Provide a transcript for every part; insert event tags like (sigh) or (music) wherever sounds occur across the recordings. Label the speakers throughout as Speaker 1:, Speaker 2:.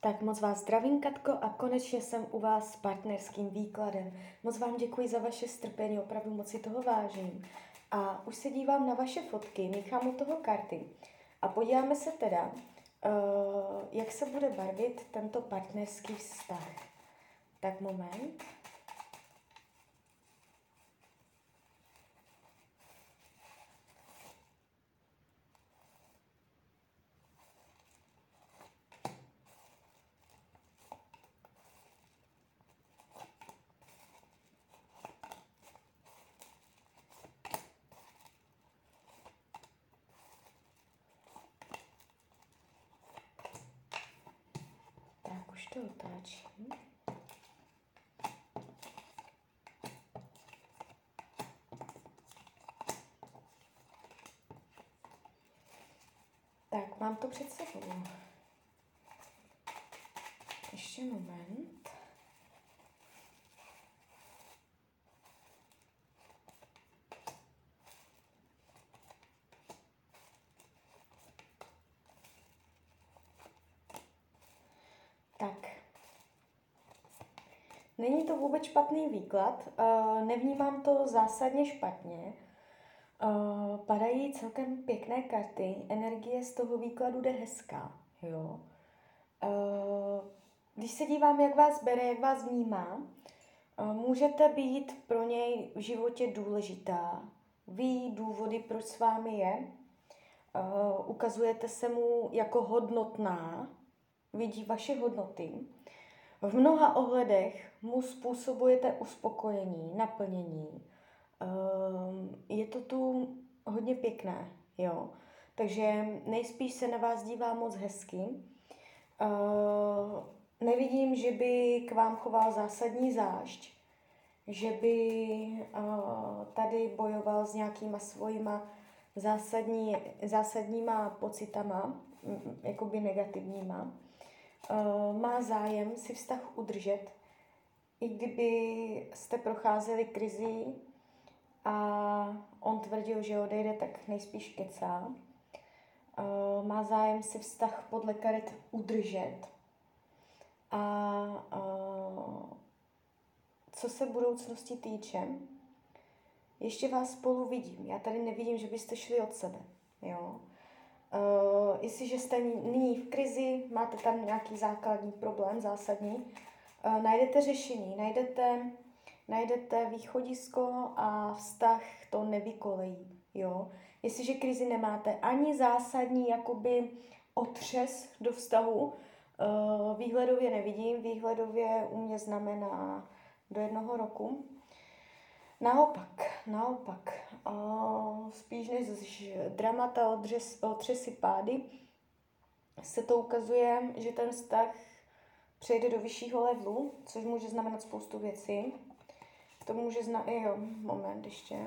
Speaker 1: Tak moc vás zdravím, Katko, a konečně jsem u vás s partnerským výkladem. Moc vám děkuji za vaše strpení, opravdu moc si toho vážím. A už se dívám na vaše fotky, míchám u toho karty. A podíváme se teda, uh, jak se bude barvit tento partnerský vztah. Tak moment. To otáčím. Tak, mám to před sebou. Ještě moment. Tak. Není to vůbec špatný výklad, uh, nevnímám to zásadně špatně. Uh, padají celkem pěkné karty, energie z toho výkladu jde hezká. Jo. Uh, když se dívám, jak vás bere, jak vás vnímá, můžete být pro něj v životě důležitá. Ví důvody, proč s vámi je. Ukazujete se mu jako hodnotná, vidí vaše hodnoty. V mnoha ohledech mu způsobujete uspokojení, naplnění. Ehm, je to tu hodně pěkné, jo. Takže nejspíš se na vás dívá moc hezky. Ehm, nevidím, že by k vám choval zásadní zášť, že by tady bojoval s nějakýma svojima zásadní, zásadníma pocitama, jakoby negativníma uh, má zájem si vztah udržet, i kdyby jste procházeli krizi a on tvrdil, že odejde, tak nejspíš kecá. Uh, má zájem si vztah podle karet udržet. A uh, co se budoucnosti týče, ještě vás spolu vidím. Já tady nevidím, že byste šli od sebe. Jo? Jestliže jste nyní v krizi, máte tam nějaký základní problém, zásadní, uh, najdete řešení, najdete, najdete východisko a vztah to nevykolejí. Jo? Jestliže krizi nemáte ani zásadní jakoby otřes do vztahu, uh, výhledově nevidím, výhledově u mě znamená do jednoho roku, Naopak, naopak, uh, spíš než dramata odřes, otřesy pády, se to ukazuje, že ten vztah přejde do vyššího levelu, což může znamenat spoustu věcí. To může znamenat, jo, moment ještě.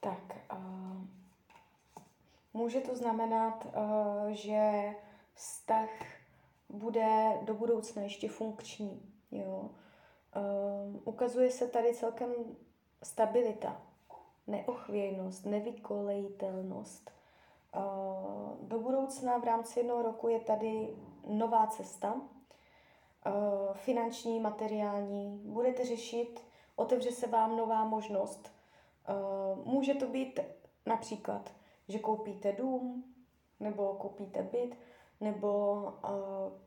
Speaker 1: Tak, uh, Může to znamenat, uh, že vztah bude do budoucna ještě funkční. Jo? Uh, ukazuje se tady celkem stabilita, neochvějnost, nevykolejitelnost. Uh, do budoucna v rámci jednoho roku je tady nová cesta, finanční, materiální. Budete řešit, otevře se vám nová možnost. Může to být například že koupíte dům, nebo koupíte byt, nebo uh,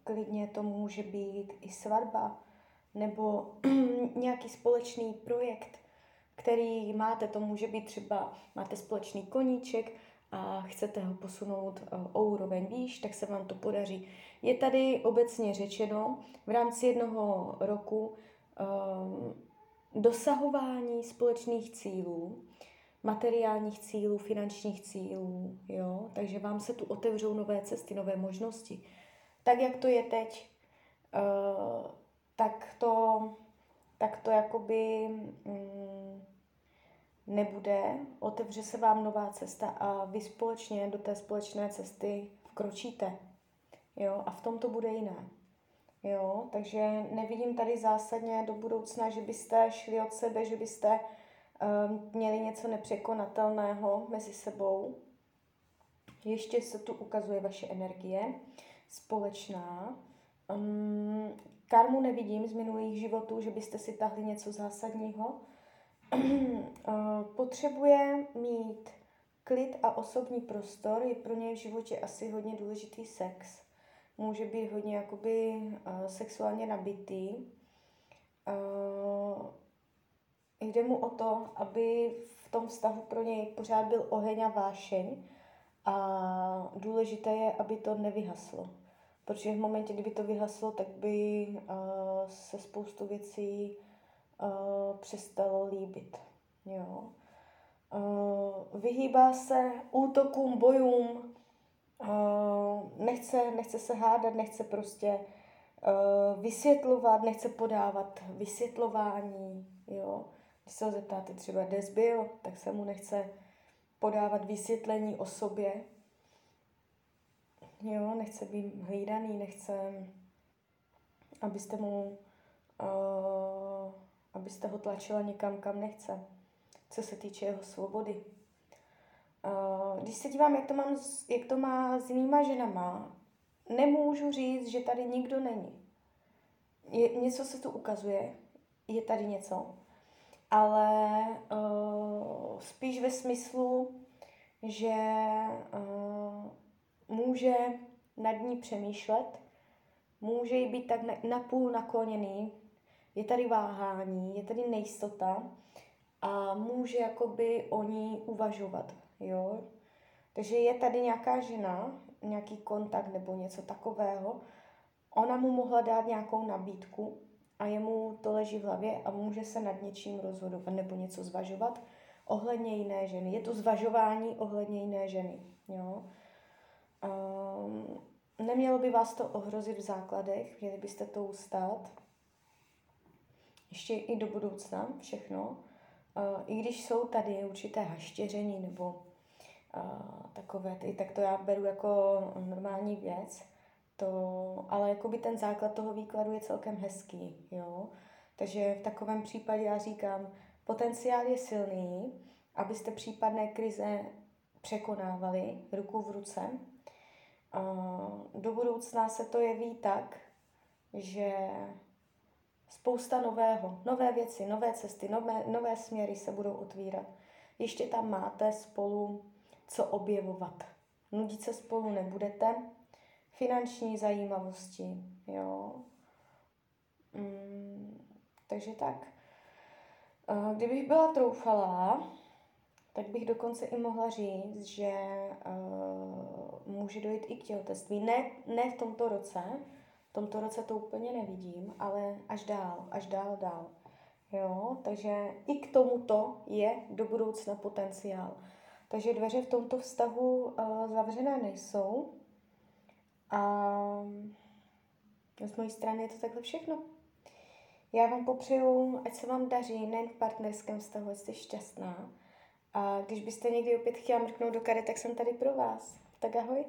Speaker 1: klidně to může být i svatba, nebo (clears throat) nějaký společný projekt, který máte, to může být třeba, máte společný koníček a chcete ho posunout uh, o úroveň výš, tak se vám to podaří. Je tady obecně řečeno v rámci jednoho roku uh, dosahování společných cílů, materiálních cílů, finančních cílů, jo? takže vám se tu otevřou nové cesty, nové možnosti. Tak, jak to je teď, uh, tak to, tak to jakoby mm, nebude, otevře se vám nová cesta a vy společně do té společné cesty vkročíte. Jo? A v tom to bude jiné. Jo? Takže nevidím tady zásadně do budoucna, že byste šli od sebe, že byste uh, měli něco nepřekonatelného mezi sebou. Ještě se tu ukazuje vaše energie společná. Um, karmu nevidím z minulých životů, že byste si tahli něco zásadního. (clears throat) Potřebuje mít klid a osobní prostor, je pro něj v životě asi hodně důležitý sex. Může být hodně jakoby uh, sexuálně nabitý. Uh, jde mu o to, aby v tom vztahu pro něj pořád byl oheň a vášeň a důležité je, aby to nevyhaslo. Protože v momentě, kdyby to vyhaslo, tak by uh, se spoustu věcí uh, přestalo líbit. Jo. Uh, vyhýbá se útokům, bojům, uh, nechce, nechce se hádat, nechce prostě uh, vysvětlovat, nechce podávat vysvětlování. Jo. Když se ho zeptáte třeba, kde byl, tak se mu nechce podávat vysvětlení o sobě. Jo, nechce být hlídaný, nechce, abyste mu, uh, abyste ho tlačila někam, kam nechce, co se týče jeho svobody. Uh, když se dívám, jak to, mám, jak to má s jinýma ženama, nemůžu říct, že tady nikdo není. Je, něco se tu ukazuje, je tady něco, ale uh, spíš ve smyslu, že uh, může nad ní přemýšlet, může jí být tak napůl nakloněný, je tady váhání, je tady nejistota a může jakoby o ní uvažovat, jo. Takže je tady nějaká žena, nějaký kontakt nebo něco takového, ona mu mohla dát nějakou nabídku a jemu to leží v hlavě a může se nad něčím rozhodovat nebo něco zvažovat ohledně jiné ženy. Je to zvažování ohledně jiné ženy, jo. Um, nemělo by vás to ohrozit v základech, měli byste to ustát. Ještě i do budoucna všechno. Uh, I když jsou tady určité haštěření nebo uh, takové, ty, tak to já beru jako normální věc. To, ale jakoby ten základ toho výkladu je celkem hezký, jo. Takže v takovém případě já říkám, potenciál je silný, abyste případné krize překonávali ruku v ruce, do budoucna se to jeví tak, že spousta nového, nové věci, nové cesty, nové, nové směry se budou otvírat. Ještě tam máte spolu co objevovat. Nudit se spolu nebudete. Finanční zajímavosti, jo. Mm, takže tak. Kdybych byla troufalá, tak bych dokonce i mohla říct, že uh, může dojít i k těhotenství. Ne, ne v tomto roce, v tomto roce to úplně nevidím, ale až dál, až dál, dál. Jo, takže i k tomuto je do budoucna potenciál. Takže dveře v tomto vztahu uh, zavřené nejsou. A z mojí strany je to takhle všechno. Já vám popřeju, ať se vám daří nejen v partnerském vztahu, jste šťastná, a když byste někdy opět chtěla mrknout do karet, tak jsem tady pro vás. Tak ahoj.